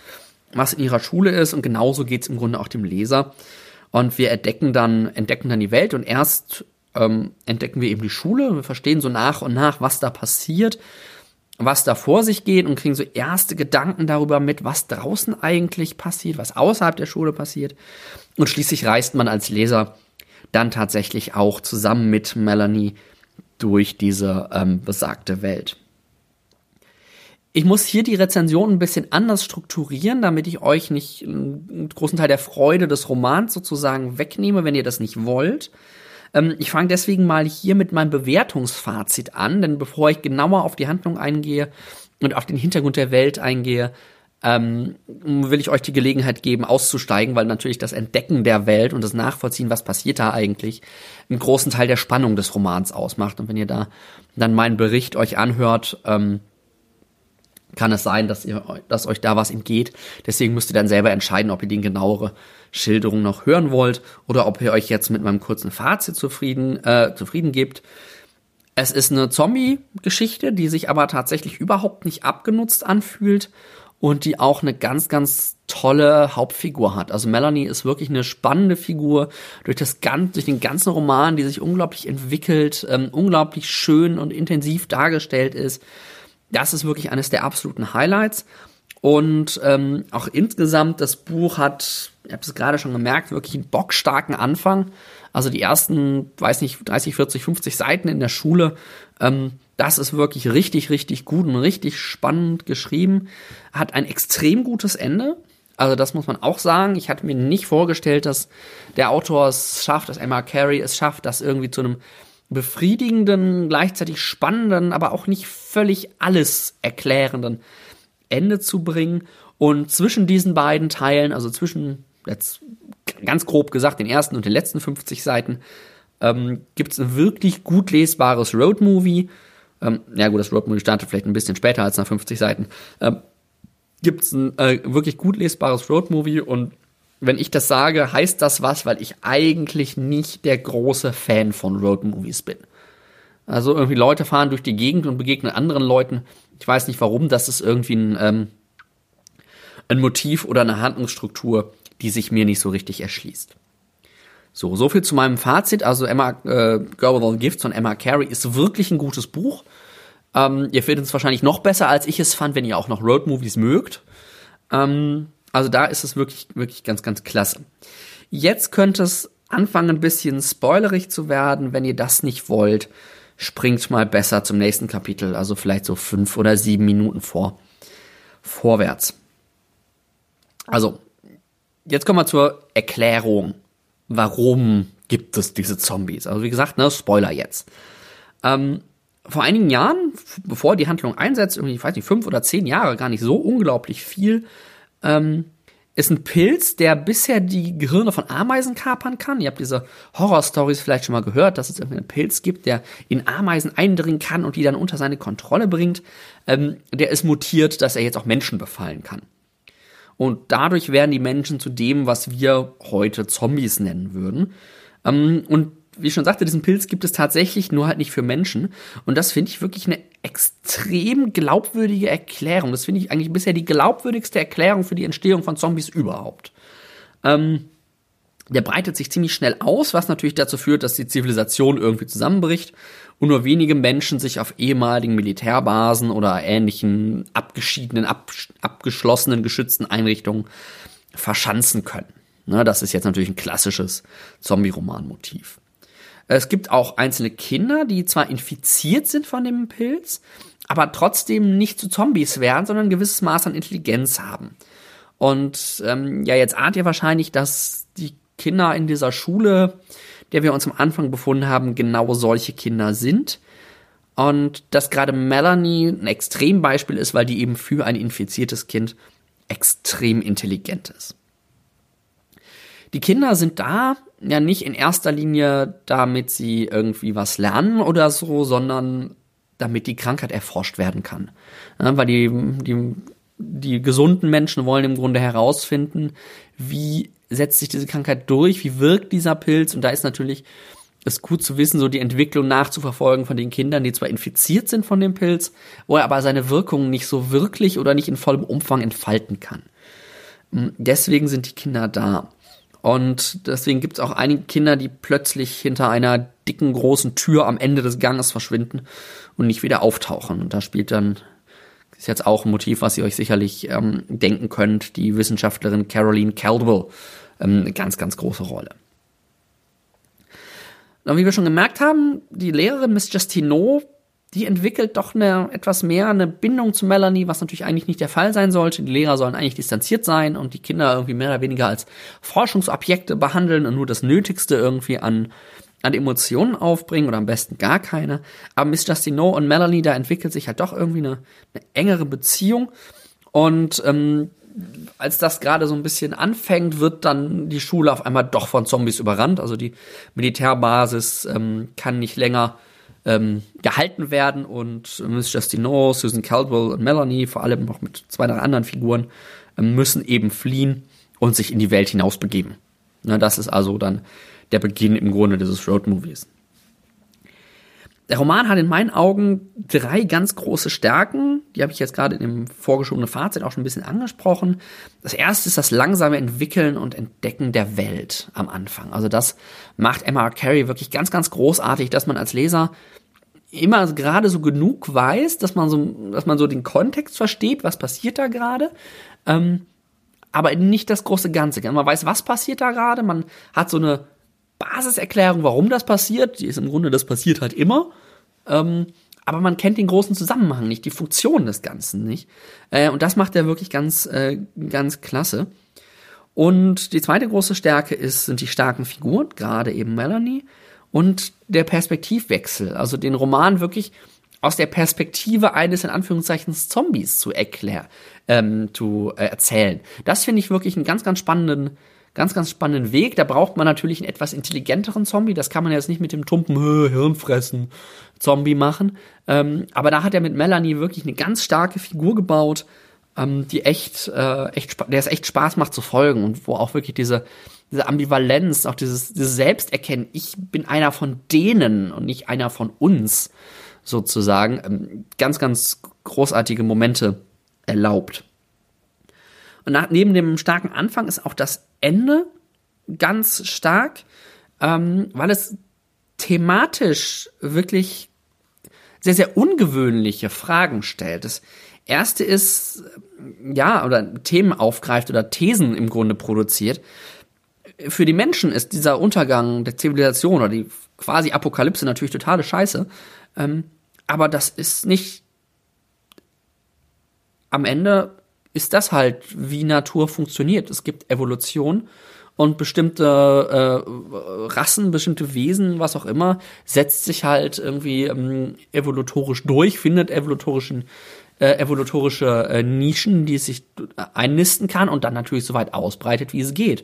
was in ihrer Schule ist und genauso geht's im Grunde auch dem Leser. Und wir entdecken dann, entdecken dann die Welt und erst ähm, entdecken wir eben die Schule. Wir verstehen so nach und nach, was da passiert was da vor sich geht und kriegen so erste Gedanken darüber mit, was draußen eigentlich passiert, was außerhalb der Schule passiert. Und schließlich reist man als Leser dann tatsächlich auch zusammen mit Melanie durch diese ähm, besagte Welt. Ich muss hier die Rezension ein bisschen anders strukturieren, damit ich euch nicht einen großen Teil der Freude des Romans sozusagen wegnehme, wenn ihr das nicht wollt. Ähm, ich fange deswegen mal hier mit meinem Bewertungsfazit an, denn bevor ich genauer auf die Handlung eingehe und auf den Hintergrund der Welt eingehe, ähm, will ich euch die Gelegenheit geben, auszusteigen, weil natürlich das Entdecken der Welt und das Nachvollziehen, was passiert da eigentlich, einen großen Teil der Spannung des Romans ausmacht. Und wenn ihr da dann meinen Bericht euch anhört, ähm, kann es sein, dass ihr, dass euch da was entgeht. Deswegen müsst ihr dann selber entscheiden, ob ihr den genauere Schilderung noch hören wollt oder ob ihr euch jetzt mit meinem kurzen Fazit zufrieden, äh, zufrieden gebt. Es ist eine Zombie-Geschichte, die sich aber tatsächlich überhaupt nicht abgenutzt anfühlt und die auch eine ganz, ganz tolle Hauptfigur hat. Also Melanie ist wirklich eine spannende Figur durch das ganz, durch den ganzen Roman, die sich unglaublich entwickelt, ähm, unglaublich schön und intensiv dargestellt ist das ist wirklich eines der absoluten Highlights. Und ähm, auch insgesamt, das Buch hat, ich habe es gerade schon gemerkt, wirklich einen bockstarken Anfang. Also die ersten, weiß nicht, 30, 40, 50 Seiten in der Schule, ähm, das ist wirklich richtig, richtig gut und richtig spannend geschrieben. Hat ein extrem gutes Ende. Also das muss man auch sagen. Ich hatte mir nicht vorgestellt, dass der Autor es schafft, dass Emma Carey es schafft, das irgendwie zu einem befriedigenden, gleichzeitig spannenden, aber auch nicht völlig alles erklärenden Ende zu bringen. Und zwischen diesen beiden Teilen, also zwischen jetzt ganz grob gesagt den ersten und den letzten 50 Seiten, ähm, gibt es ein wirklich gut lesbares Roadmovie. Ähm, ja gut, das Roadmovie startet vielleicht ein bisschen später als nach 50 Seiten. Ähm, gibt es ein äh, wirklich gut lesbares Roadmovie und wenn ich das sage, heißt das was, weil ich eigentlich nicht der große Fan von Roadmovies bin. Also irgendwie Leute fahren durch die Gegend und begegnen anderen Leuten. Ich weiß nicht warum, das ist irgendwie ein, ähm, ein Motiv oder eine Handlungsstruktur, die sich mir nicht so richtig erschließt. So, so viel zu meinem Fazit. Also Emma äh, Girl with Gifts von Emma Carey ist wirklich ein gutes Buch. Ähm, ihr findet es wahrscheinlich noch besser, als ich es fand, wenn ihr auch noch Roadmovies mögt. Ähm, also da ist es wirklich, wirklich ganz, ganz klasse. Jetzt könnte es anfangen, ein bisschen spoilerig zu werden. Wenn ihr das nicht wollt, springt mal besser zum nächsten Kapitel, also vielleicht so fünf oder sieben Minuten vor, vorwärts. Also, jetzt kommen wir zur Erklärung. Warum gibt es diese Zombies? Also, wie gesagt, ne, Spoiler jetzt. Ähm, vor einigen Jahren, bevor die Handlung einsetzt, irgendwie, ich weiß nicht, fünf oder zehn Jahre, gar nicht so unglaublich viel, ähm, ist ein Pilz, der bisher die Gehirne von Ameisen kapern kann. Ihr habt diese Horror-Stories vielleicht schon mal gehört, dass es irgendwie einen Pilz gibt, der in Ameisen eindringen kann und die dann unter seine Kontrolle bringt. Ähm, der ist mutiert, dass er jetzt auch Menschen befallen kann. Und dadurch werden die Menschen zu dem, was wir heute Zombies nennen würden. Ähm, und wie ich schon sagte, diesen Pilz gibt es tatsächlich nur halt nicht für Menschen. Und das finde ich wirklich eine extrem glaubwürdige Erklärung. Das finde ich eigentlich bisher die glaubwürdigste Erklärung für die Entstehung von Zombies überhaupt. Ähm, Der breitet sich ziemlich schnell aus, was natürlich dazu führt, dass die Zivilisation irgendwie zusammenbricht und nur wenige Menschen sich auf ehemaligen Militärbasen oder ähnlichen abgeschiedenen, ab, abgeschlossenen, geschützten Einrichtungen verschanzen können. Ne, das ist jetzt natürlich ein klassisches Zombie-Roman-Motiv. Es gibt auch einzelne Kinder, die zwar infiziert sind von dem Pilz, aber trotzdem nicht zu Zombies werden, sondern ein gewisses Maß an Intelligenz haben. Und ähm, ja, jetzt ahnt ihr wahrscheinlich, dass die Kinder in dieser Schule, der wir uns am Anfang befunden haben, genau solche Kinder sind. Und dass gerade Melanie ein Extrembeispiel ist, weil die eben für ein infiziertes Kind extrem intelligent ist. Die Kinder sind da ja nicht in erster Linie, damit sie irgendwie was lernen oder so, sondern damit die Krankheit erforscht werden kann. Ja, weil die, die, die gesunden Menschen wollen im Grunde herausfinden, wie setzt sich diese Krankheit durch, wie wirkt dieser Pilz und da ist natürlich ist gut zu wissen, so die Entwicklung nachzuverfolgen von den Kindern, die zwar infiziert sind von dem Pilz, wo er aber seine Wirkung nicht so wirklich oder nicht in vollem Umfang entfalten kann. Hm, deswegen sind die Kinder da. Und deswegen gibt es auch einige Kinder, die plötzlich hinter einer dicken, großen Tür am Ende des Ganges verschwinden und nicht wieder auftauchen. Und da spielt dann, ist jetzt auch ein Motiv, was ihr euch sicherlich ähm, denken könnt, die Wissenschaftlerin Caroline Caldwell ähm, eine ganz, ganz große Rolle. Und wie wir schon gemerkt haben, die Lehrerin Miss Justineau die entwickelt doch eine etwas mehr eine Bindung zu Melanie, was natürlich eigentlich nicht der Fall sein sollte. Die Lehrer sollen eigentlich distanziert sein und die Kinder irgendwie mehr oder weniger als Forschungsobjekte behandeln und nur das Nötigste irgendwie an an Emotionen aufbringen oder am besten gar keine. Aber Miss Justino und Melanie, da entwickelt sich halt doch irgendwie eine, eine engere Beziehung. Und ähm, als das gerade so ein bisschen anfängt, wird dann die Schule auf einmal doch von Zombies überrannt. Also die Militärbasis ähm, kann nicht länger ähm, gehalten werden und Miss Justino, Susan Caldwell und Melanie, vor allem noch mit zwei, drei anderen Figuren, ähm, müssen eben fliehen und sich in die Welt hinausbegeben. Na, das ist also dann der Beginn im Grunde dieses Roadmovies. Der Roman hat in meinen Augen drei ganz große Stärken. Die habe ich jetzt gerade in dem vorgeschobenen Fazit auch schon ein bisschen angesprochen. Das erste ist das langsame Entwickeln und Entdecken der Welt am Anfang. Also das macht Emma Carey wirklich ganz, ganz großartig, dass man als Leser immer gerade so genug weiß, dass man so, dass man so den Kontext versteht, was passiert da gerade. Ähm, aber nicht das große Ganze. Man weiß, was passiert da gerade. Man hat so eine Basiserklärung, warum das passiert. Die ist im Grunde, das passiert halt immer. Ähm, aber man kennt den großen Zusammenhang nicht, die Funktion des Ganzen nicht. Äh, und das macht er wirklich ganz, äh, ganz klasse. Und die zweite große Stärke ist, sind die starken Figuren, gerade eben Melanie, und der Perspektivwechsel. Also den Roman wirklich aus der Perspektive eines in Anführungszeichen Zombies zu erklären, ähm, zu äh, erzählen. Das finde ich wirklich einen ganz, ganz spannenden ganz, ganz spannenden Weg. Da braucht man natürlich einen etwas intelligenteren Zombie. Das kann man jetzt nicht mit dem tumpen Hirnfressen Zombie machen. Ähm, aber da hat er mit Melanie wirklich eine ganz starke Figur gebaut, ähm, die echt, äh, echt, der es echt Spaß macht zu folgen und wo auch wirklich diese, diese Ambivalenz, auch dieses, dieses Selbsterkennen, ich bin einer von denen und nicht einer von uns, sozusagen, ähm, ganz, ganz großartige Momente erlaubt. Und nach, neben dem starken Anfang ist auch das Ende ganz stark, ähm, weil es thematisch wirklich sehr, sehr ungewöhnliche Fragen stellt. Das erste ist, ja, oder Themen aufgreift oder Thesen im Grunde produziert. Für die Menschen ist dieser Untergang der Zivilisation oder die quasi Apokalypse natürlich totale Scheiße. Ähm, aber das ist nicht am Ende ist das halt, wie Natur funktioniert. Es gibt Evolution und bestimmte äh, Rassen, bestimmte Wesen, was auch immer, setzt sich halt irgendwie ähm, evolutorisch durch, findet evolutorischen äh, evolutorische äh, Nischen, die es sich einnisten kann und dann natürlich so weit ausbreitet, wie es geht.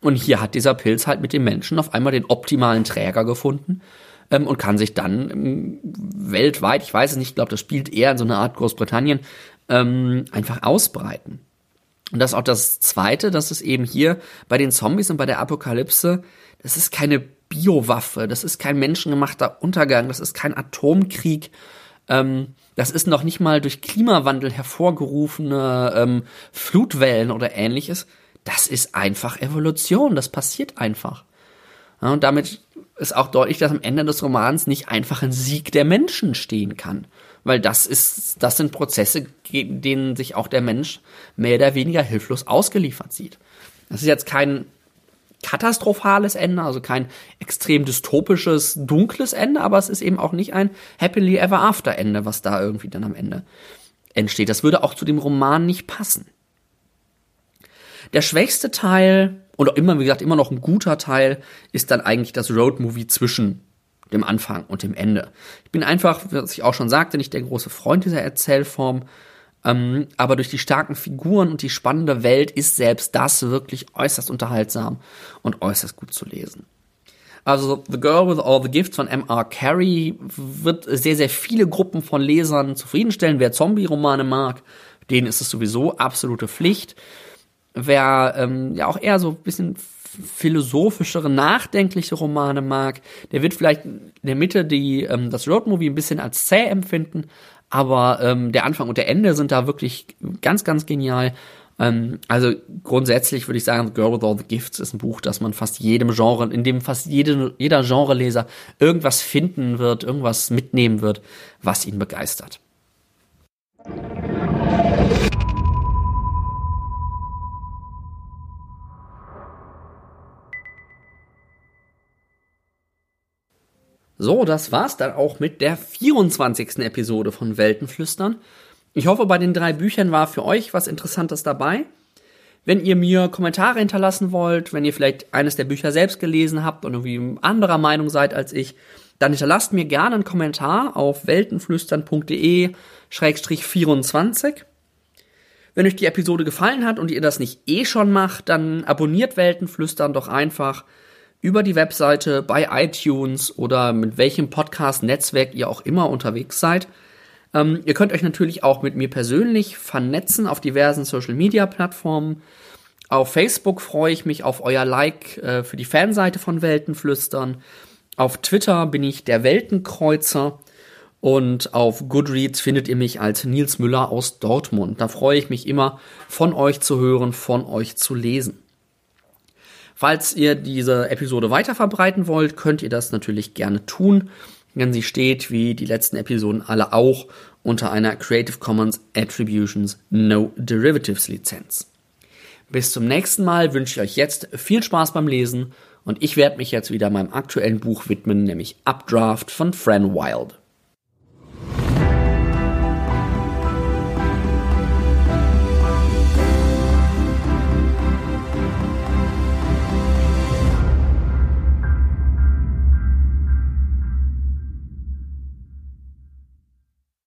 Und hier hat dieser Pilz halt mit dem Menschen auf einmal den optimalen Träger gefunden ähm, und kann sich dann ähm, weltweit, ich weiß es nicht, ich glaube, das spielt eher in so einer Art Großbritannien, ähm, einfach ausbreiten. Und das ist auch das Zweite, dass es eben hier bei den Zombies und bei der Apokalypse, das ist keine Biowaffe, das ist kein menschengemachter Untergang, das ist kein Atomkrieg, ähm, das ist noch nicht mal durch Klimawandel hervorgerufene ähm, Flutwellen oder ähnliches. das ist einfach Evolution, das passiert einfach. Ja, und damit ist auch deutlich, dass am Ende des Romans nicht einfach ein Sieg der Menschen stehen kann. Weil das ist, das sind Prozesse, denen sich auch der Mensch mehr oder weniger hilflos ausgeliefert sieht. Das ist jetzt kein katastrophales Ende, also kein extrem dystopisches, dunkles Ende, aber es ist eben auch nicht ein happily ever after Ende, was da irgendwie dann am Ende entsteht. Das würde auch zu dem Roman nicht passen. Der schwächste Teil, auch immer, wie gesagt, immer noch ein guter Teil, ist dann eigentlich das Roadmovie zwischen dem Anfang und dem Ende. Ich bin einfach, was ich auch schon sagte, nicht der große Freund dieser Erzählform, ähm, aber durch die starken Figuren und die spannende Welt ist selbst das wirklich äußerst unterhaltsam und äußerst gut zu lesen. Also The Girl with All the Gifts von M.R. Carey wird sehr, sehr viele Gruppen von Lesern zufriedenstellen. Wer Zombie-Romane mag, denen ist es sowieso absolute Pflicht. Wer ähm, ja auch eher so ein bisschen philosophischere, nachdenkliche Romane mag, der wird vielleicht in der Mitte die, ähm, das Roadmovie ein bisschen als zäh empfinden, aber ähm, der Anfang und der Ende sind da wirklich ganz, ganz genial. Ähm, also grundsätzlich würde ich sagen, The Girl with All the Gifts ist ein Buch, das man fast jedem Genre, in dem fast jede, jeder Genreleser irgendwas finden wird, irgendwas mitnehmen wird, was ihn begeistert. So, das war's dann auch mit der 24. Episode von Weltenflüstern. Ich hoffe, bei den drei Büchern war für euch was Interessantes dabei. Wenn ihr mir Kommentare hinterlassen wollt, wenn ihr vielleicht eines der Bücher selbst gelesen habt und irgendwie anderer Meinung seid als ich, dann hinterlasst mir gerne einen Kommentar auf weltenflüstern.de-24. Wenn euch die Episode gefallen hat und ihr das nicht eh schon macht, dann abonniert Weltenflüstern doch einfach über die Webseite, bei iTunes oder mit welchem Podcast-Netzwerk ihr auch immer unterwegs seid. Ähm, ihr könnt euch natürlich auch mit mir persönlich vernetzen auf diversen Social-Media-Plattformen. Auf Facebook freue ich mich auf euer Like äh, für die Fanseite von Weltenflüstern. Auf Twitter bin ich der Weltenkreuzer. Und auf Goodreads findet ihr mich als Nils Müller aus Dortmund. Da freue ich mich immer, von euch zu hören, von euch zu lesen. Falls ihr diese Episode weiter verbreiten wollt, könnt ihr das natürlich gerne tun, denn sie steht, wie die letzten Episoden alle auch, unter einer Creative Commons Attributions No Derivatives Lizenz. Bis zum nächsten Mal wünsche ich euch jetzt viel Spaß beim Lesen und ich werde mich jetzt wieder meinem aktuellen Buch widmen, nämlich Updraft von Fran Wild.